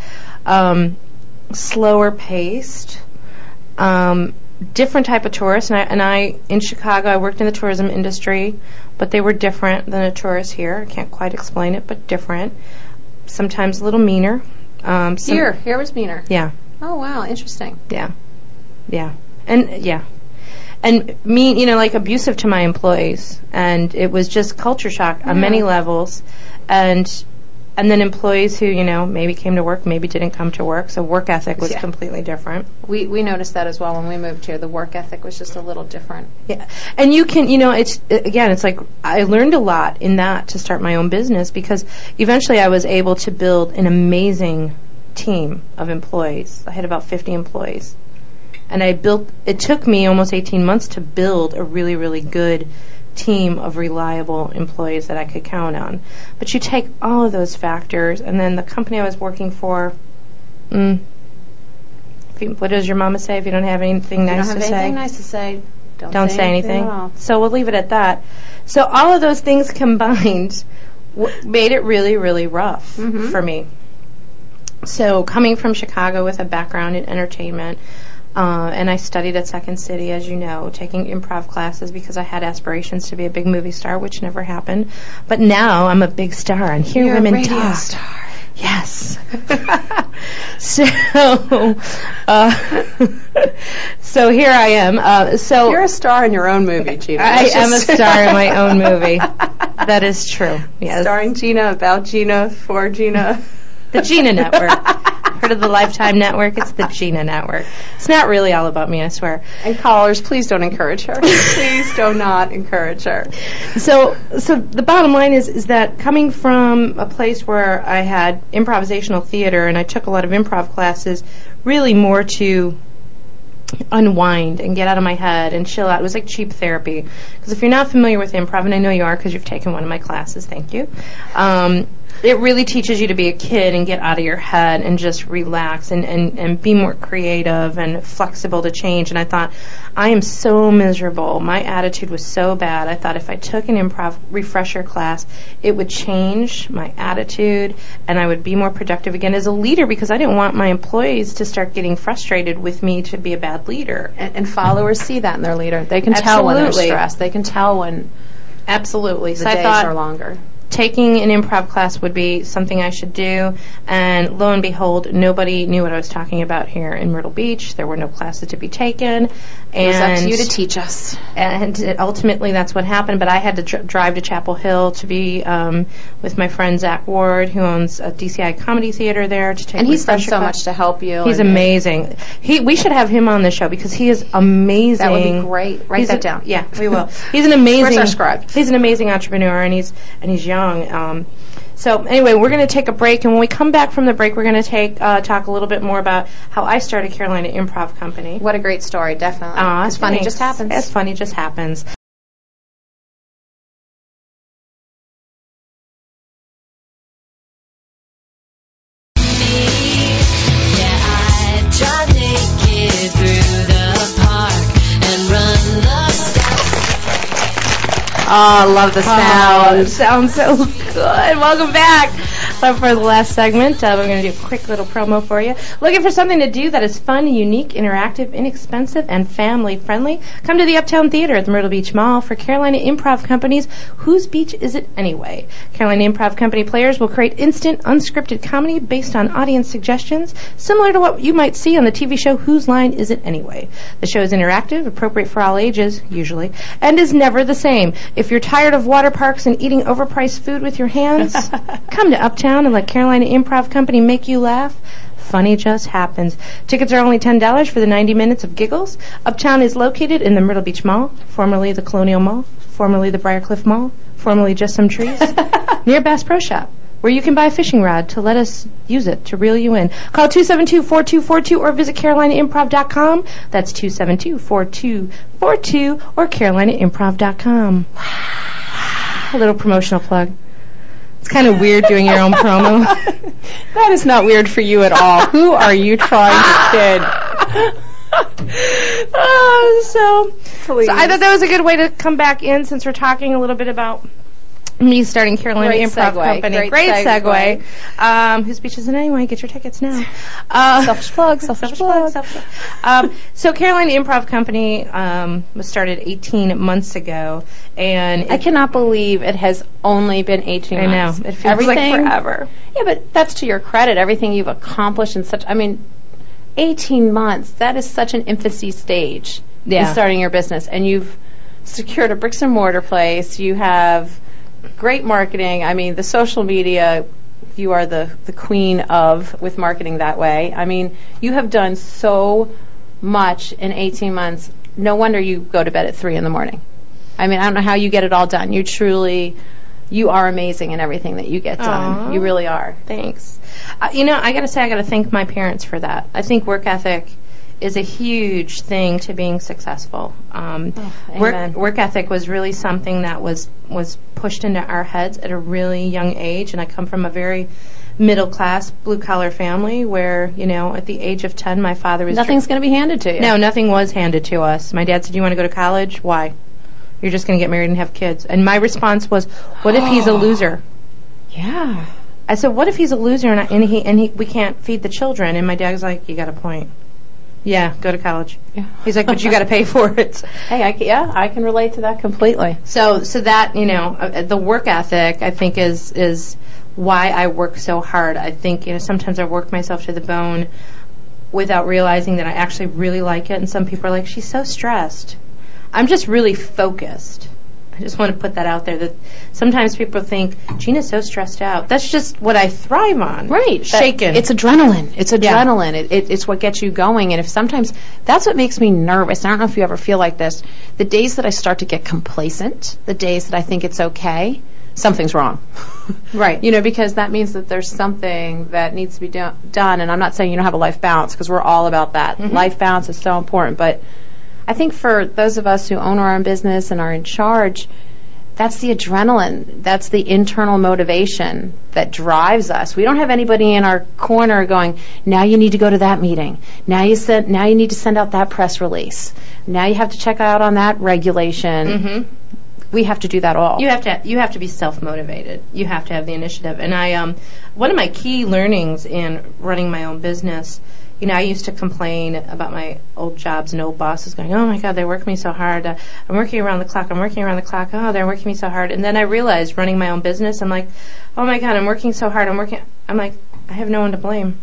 Um, slower paced. Um, different type of tourists, and I, and I in Chicago I worked in the tourism industry, but they were different than a tourist here. I can't quite explain it, but different. Sometimes a little meaner. Um, Here, here was meaner. yeah, Oh wow, interesting. yeah, yeah, and yeah, and mean, you know, like abusive to my employees, and it was just culture shock on many levels, and and then employees who you know maybe came to work, maybe didn't come to work, so work ethic was Yeah. completely different. We we noticed that as well when we moved here. The work ethic was just a little different. Yeah, and you can, you know, it's again, it's like I learned a lot in that to start my own business because eventually I was able to build an amazing team of employees. I had about 50 employees, and I built. It took me almost 18 months to build a really, really good team of reliable employees that I could count on. But you take all of those factors, and then the company I was working for. Mm, you- what does your mama say if you don't have anything you nice don't have to say? nice to say. Don't, don't say anything. at all. So we'll leave it at that. So all of those things combined w- made it really, really rough Mhm. for me. So coming from Chicago with a background in entertainment, uh, and I studied at Second City, as you know, taking improv classes because I had aspirations to be a big movie star, which never happened. But now I'm a big star, and here You're a women radio talk. star. Yes. so, uh, so here I am. Uh, so You're a star in your own movie, Gina. I am a star in my own movie. That is true. Yes. Starring Gina, about Gina, for Gina. The Gina Network. Heard of the Lifetime Network? It's the Gina Network. It's not really all about me, I swear. And callers, please don't encourage her. please do not encourage her. So, so the bottom line is is that coming from a place where I had improvisational theater and I took a lot of improv classes, really more to unwind and get out of my head and chill out. It was like cheap therapy. Because if you're not familiar with improv, and I know you are because you've taken one of my classes, thank you. Um, it really teaches you to be a kid and get out of your head and just relax and, and, and be more creative and flexible to change. And I thought, I am so miserable. My attitude was so bad. I thought if I took an improv refresher class, it would change my attitude and I would be more productive again as a leader because I didn't want my employees to start getting frustrated with me to be a bad leader. And, and followers see that in their leader. They can tell when they're stressed. They can tell when Absolutely. the so I days thought are longer. Taking an improv class would be something I should do. And lo and behold, nobody knew what I was talking about here in Myrtle Beach. There were no classes to be taken. It was up to you to teach us. and it, ultimately that's what happened. But I had to dr- drive to Chapel Hill to be um, with my friend Zach Ward, who owns a DSI Comedy Theater there, to take And he's done so class. much to help you. He's amazing. He we should have him on the show because he is amazing. That would be great. Write He's that a- down. Yeah, we will. He's an amazing. Where's our scribe? He's an amazing entrepreneur, and he's and he's young. Um, so anyway, we're going to take a break, and when we come back from the break, we're going to take uh, talk a little bit more about how I started Carolina Improv Company. What a great story, definitely. Aw, it's funny, just happens. It's funny, just happens. Oh, I love the Oh, it sounds so good. Welcome back. For the last segment, uh, we're going to do a quick little promo for you. Looking for something to do that is fun, unique, interactive, inexpensive, and family friendly? Come to the Uptown Theater at the Myrtle Beach Mall for Carolina Improv Company's Whose Beach Is It Anyway? Carolina Improv Company players will create instant, unscripted comedy based on audience suggestions, similar to what you might see on the TV show Whose Line Is It Anyway? The show is interactive, appropriate for all ages, usually, and is never the same. If you're tired of water parks and eating overpriced food with your hands, come to Uptown and let Carolina Improv Company make you laugh. Funny just happens. Tickets are only $10 for the 90 minutes of giggles. Uptown is located in the Myrtle Beach Mall, formerly the Colonial Mall, formerly the Briarcliff Mall, formerly just some trees, near Bass Pro Shop, where you can buy a fishing rod to let us use it to reel you in. Call 272-4242 or visit carolinaimprov.com. That's 272-4242 or carolinaimprov.com. A little promotional plug. It's kind of weird doing your own promo. That is not weird for you at all. Who are you trying to kid? Oh, so, so I thought that was a good way to come back in since we're talking a little bit about me starting Carolina Great Improv segue. Company. Great segue. segue. Um, whose beach is it anyway? Get your tickets now. Uh, Selfish plug, selfish plug. selfish plug. Um, so Carolina Improv Company um, was started 18 months ago, and I cannot believe it has only been 18 I know it feels like forever. Yeah, but that's to your credit. Everything you've accomplished in such, I mean, 18 months, that is such an infancy stage Yeah. in starting your business. And you've secured a bricks and mortar place. You have great marketing. I mean, the social media, you are the, the queen of with marketing that way. I mean, you have done so much in 18 months. No wonder you go to bed at 3 in the morning. I mean, I don't know how you get it all done. You truly, you are amazing in everything that you get done. You really are. Thanks. Uh, you know, I got to say, I got to thank my parents for that. I think work ethic is a huge thing to being successful. Um, Oh, work work ethic was really something that was was pushed into our heads at a really young age, and I come from a very middle class blue collar family where you know at the age of 10 my father was Nothing's going to be handed to you. no, nothing was handed to us. My dad said, "You want to go to college? Why? You're just going to get married and have kids." And my response was, "What if he's a loser?" Yeah. I said, "What if he's a loser and, I, and he and he we can't feed the children?" And my dad's like, "You got a point. Yeah, go to college." Yeah. He's like, "But you got to pay for it." Hey, I yeah, I can relate to that completely. So so that you know uh, the work ethic I think is is why I work so hard. I think you know sometimes I work myself to the bone without realizing that I actually really like it. And some people are like, "She's so stressed." I'm just really focused. I just want to put that out there that sometimes people think Gina's so stressed out. That's just what I thrive on. Right. that- Shaken. It's adrenaline. It's adrenaline. It, it, it's what gets you going. And if sometimes that's what makes me nervous. I don't know if you ever feel like this. The days that I start to get complacent, the days that I think it's okay, something's wrong. Right. You know, because that means that there's something that needs to be do- done. And I'm not saying you don't have a life balance because we're all about that. Mm-hmm. Life balance is so important. But I think for those of us who own our own business and are in charge, that's the adrenaline. That's the internal motivation that drives us. We don't have anybody in our corner going, "Now you need to go to that meeting. Now you send. Now you need to send out that press release. Now you have to check out on that regulation." Mhm. We have to do that all. You have to you have to be self motivated. You have to have the initiative. And I um one of my key learnings in running my own business, you know, I used to complain about my old jobs and old bosses going, "Oh my God, they work me so hard. Uh, I'm working around the clock. I'm working around the clock. Oh, they're working me so hard." And then I realized running my own business, I'm like, "Oh my God, I'm working so hard. I'm working." I'm like, I have no one to blame.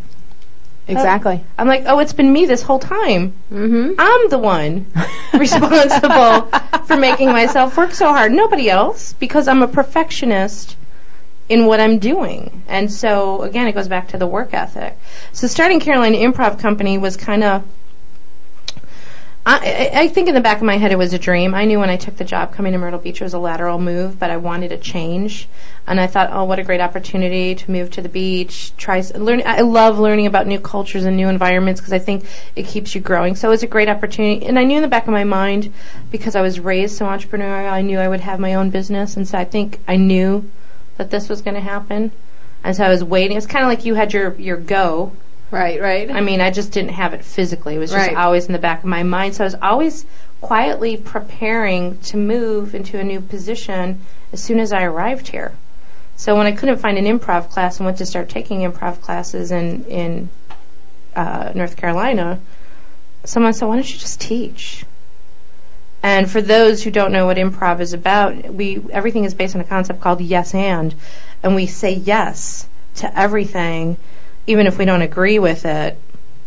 exactly. I'm like, "Oh, it's been me this whole time." Mm-hmm. I'm the one responsible for making myself work so hard. Nobody else, because I'm a perfectionist in what I'm doing. And so, again, it goes back to the work ethic. So, starting Carolina Improv Company was kind of. I, I think in the back of my head it was a dream. I knew when I took the job coming to Myrtle Beach it was a lateral move, but I wanted a change, and I thought, oh, what a great opportunity to move to the beach. Try learn. I love learning about new cultures and new environments because I think it keeps you growing. So it was a great opportunity, and I knew in the back of my mind because I was raised so entrepreneurial, I knew I would have my own business, and so I think I knew that this was going to happen. And so I was waiting. It's kind of like you had your your go, Right. Right. I mean, I just didn't have it physically. It was just Right. always in the back of my mind. So I was always quietly preparing to move into a new position as soon as I arrived here. So when I couldn't find an improv class and went to start taking improv classes in in uh, North Carolina, someone said, "Why don't you just teach?" And for those who don't know what improv is about, we everything is based on a concept called yes and, and we say yes to everything, even if we don't agree with it.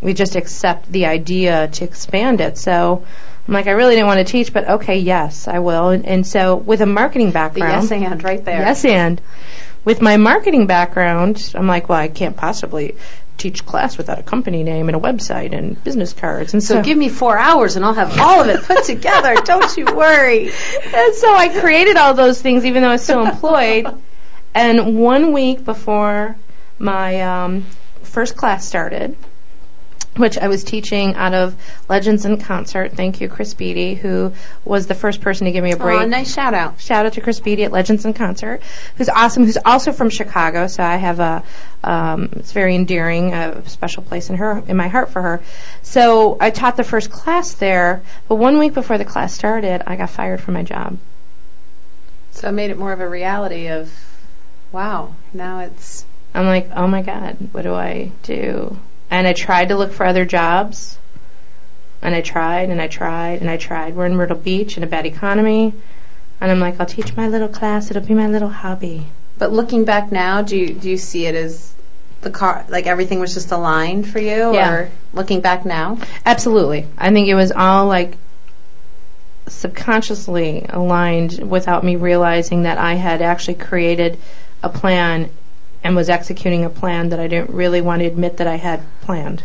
We just accept the idea to expand it. So I'm like, I really didn't want to teach, but okay, yes, I will. And, and so with a marketing The background, yes and right there. Yes, and with my marketing background, I'm like, well, I can't possibly teach class without a company name and a website and business cards. And so, So give me four hours and I'll have all of it put together. Don't you worry. and so I created all those things, even though I was still employed. And one week before my um, first class started, which I was teaching out of Legends in Concert. Thank you, Chris Beatty, who was the first person to give me a break. Aw, nice shout out. shout out to Chris Beatty at Legends in Concert, who's awesome, who's also from Chicago. So I have a, um, it's very endearing, a special place in her, in my heart for her. So I taught the first class there, but one week before the class started, I got fired from my job. So it made it more of a reality of, wow, now it's I'm like, oh my God, what do I do? And I tried to look for other jobs. And I tried and I tried and I tried. We're in Myrtle Beach in a bad economy. And I'm like, I'll teach my little class. It'll be my little hobby. But looking back now, do you do you see it as the car like everything was just aligned for you Yeah. or looking back now? Absolutely. I think it was all like subconsciously aligned without me realizing that I had actually created a plan and was executing a plan that I didn't really want to admit that I had planned.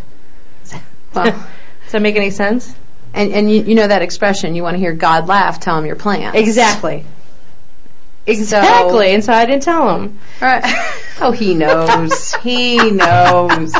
Well, Does that make any sense? and and you, you know that expression, you want to hear God laugh, tell him your plan. Exactly. Exactly. and so I didn't tell him. Right. Oh, he knows. he knows.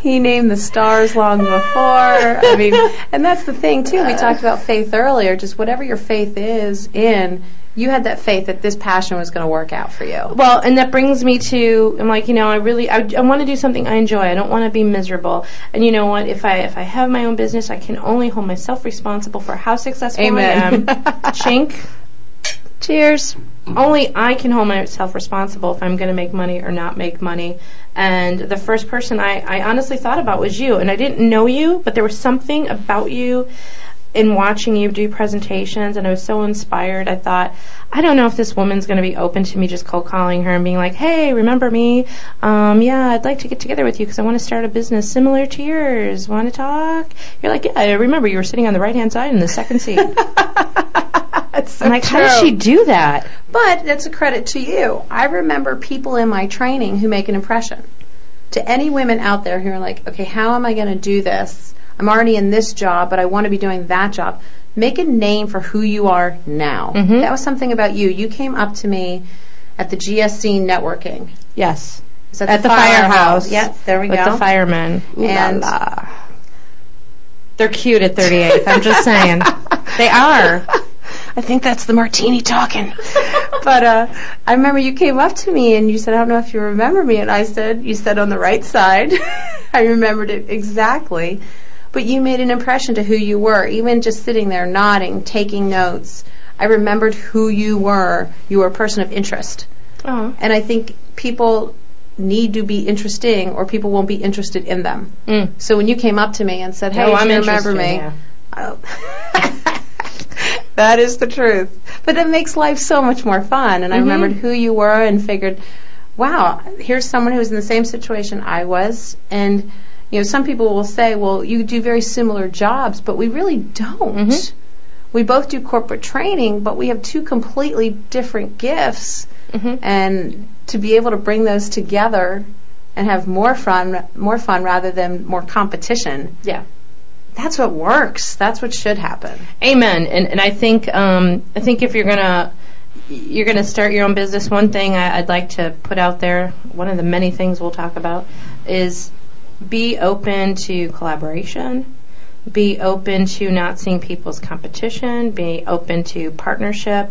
He named the stars long before. I mean, and that's the thing too. We talked about faith earlier. Just whatever your faith is in, you had that faith that this passion was going to work out for you. Well, and that brings me to I'm like, you know, I really I, I want to do something I enjoy. I don't want to be miserable. And you know what? If I if I have my own business, I can only hold myself responsible for how successful Amen. I am. Chink. Cheers. Only I can hold myself responsible if I'm going to make money or not make money. And the first person I, I honestly thought about was you. And I didn't know you, but there was something about you in watching you do presentations, and I was so inspired. I thought, I don't know if this woman's going to be open to me just cold calling her and being like, "Hey, remember me? Um, yeah, I'd like to get together with you because I want to start a business similar to yours. Want to talk?" You're like, "Yeah, I remember you were sitting on the right hand side in the second seat." That's so I'm like, "How did true. she do that?" But that's a credit to you. I remember people in my training who make an impression. To any women out there who are like, okay, how am I going to do this? I'm already in this job, but I want to be doing that job. Make a name for who you are now. Mhm. That was something about you. You came up to me at the GSC networking. Yes. It's at, At the firehouse. Yep, there we with go. the firemen. Ooh la And- la. They're cute at 38th. I'm just saying. They are. I think that's the martini talking. but uh, I remember you came up to me and you said, I don't know if you remember me. And I said, You said on the right side. I remembered it exactly. But you made an impression to who you were, even just sitting there nodding, taking notes. I remembered who you were. You were a person of interest. Oh. And I think people need to be interesting or people won't be interested in them. Mm. So when you came up to me and said, Hey, do I'm you remember me? yeah. That is the truth. But it makes life so much more fun. And I Mhm. remembered who you were and figured, wow, here's someone who's in the same situation I was. And, you know, some people will say, well, you do very similar jobs, but we really don't. Mhm. We both do corporate training, but we have two completely different gifts. Mhm. And to be able to bring those together and have more fun, more fun rather than more competition, Yeah. That's what works. That's what should happen. Amen. And and I think um, I think if you're gonna you're gonna start your own business, one thing I, I'd like to put out there, one of the many things we'll talk about, is be open to collaboration. Be open to not seeing people's competition. Be open to partnership.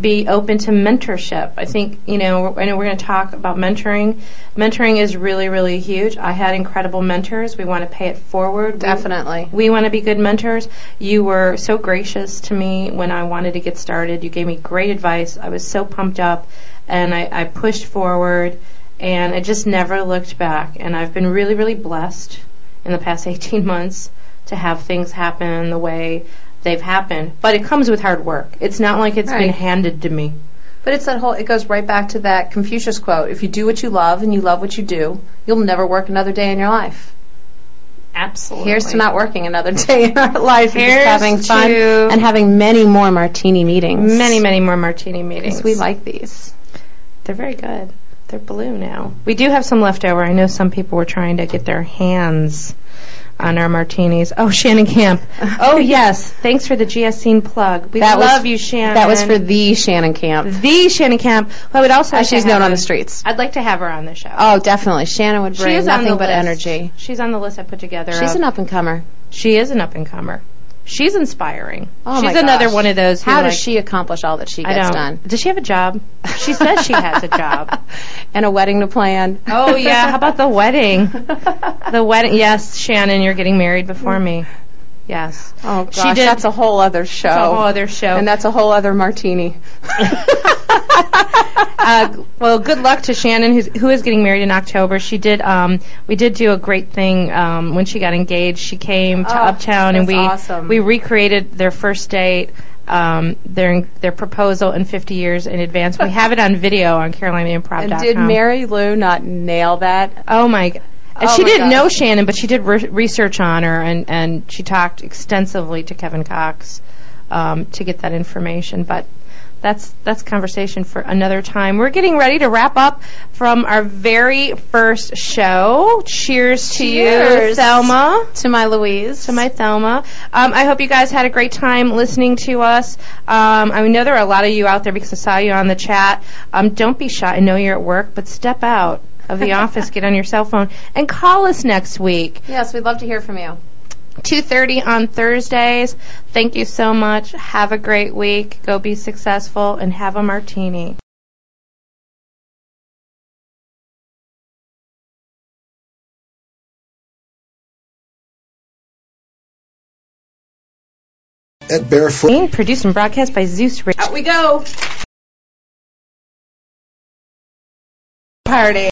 Be open to mentorship. I think you know. I know we're going to talk about mentoring. Mentoring is really, really huge. I had incredible mentors. We want to pay it forward. We- Definitely. we want to be good mentors. You were so gracious to me when I wanted to get started. You gave me great advice. I was so pumped up. and I, I pushed forward, and I just never looked back. And I've been really, really blessed in the past 18 months to have things happen the way they've happened. But it comes with hard work. It's not like it's been handed to me. But it's that whole, it goes right back to that Confucius quote. If you do what you love and you love what you do, you'll never work another day in your life. Absolutely. Here's to not working another day in our life and Here's just having fun and having many more martini meetings. many, many more martini meetings. we like these. They're very good. They're blue now. We do have some left over. I know some people were trying to get their hands on our martinis. Oh, Shannon Camp. Oh, yes. Thanks for the GS Scene plug. We That was- love you, Shannon. That was for the Shannon Camp, the Shannon Camp. Who I would also like as to she's have known on the streets. I'd like to have her on the show. Oh, definitely. Shannon would she bring is on nothing the but list. energy. She's on the list I put together. She's of- an up and comer. She is an up and comer. She's inspiring. Oh She's my another gosh. one of those. Who How does like- she accomplish all that she I gets don't. done? Does she have a job? She says she has a job. and a wedding to plan. Oh yeah, how about the wedding? The wedding. Yes, Shannon, you're getting married before me. Yes. Oh She gosh, did- that's a whole other show. It's a whole other show. And that's a whole other martini. Uh, well, good luck to Shannon, who's, who is getting married in October. She did. Um, we did do a great thing um, when she got engaged. She came to Oh, Uptown, and that's we awesome. we recreated their first date. Um, their their proposal in 50 years in advance. We have it on video on CarolinaImprov.com. And did Mary Lou not nail that? Oh my! g- And Oh she my didn't gosh. know Shannon, but she did re- research on her, and and she talked extensively to Kevin Cox um, to get that information. But that's that's conversation for another time. We're getting ready to wrap up from our very first show. Cheers to you, Cheers. Thelma. To my Louise. To my Thelma. Um, I hope you guys had a great time listening to us. Um, I know there are a lot of you out there because I saw you on the chat. Um, don't be shy. I know you're at work, but step out of the office, get on your cell phone, and call us next week. Yes, we'd love to hear from you. 2.30 on Thursdays. Thank you so much. Have a great week. Go be successful and have a martini. At Barefoot. Produced and broadcast by Zeus Rich. Out we go. Party.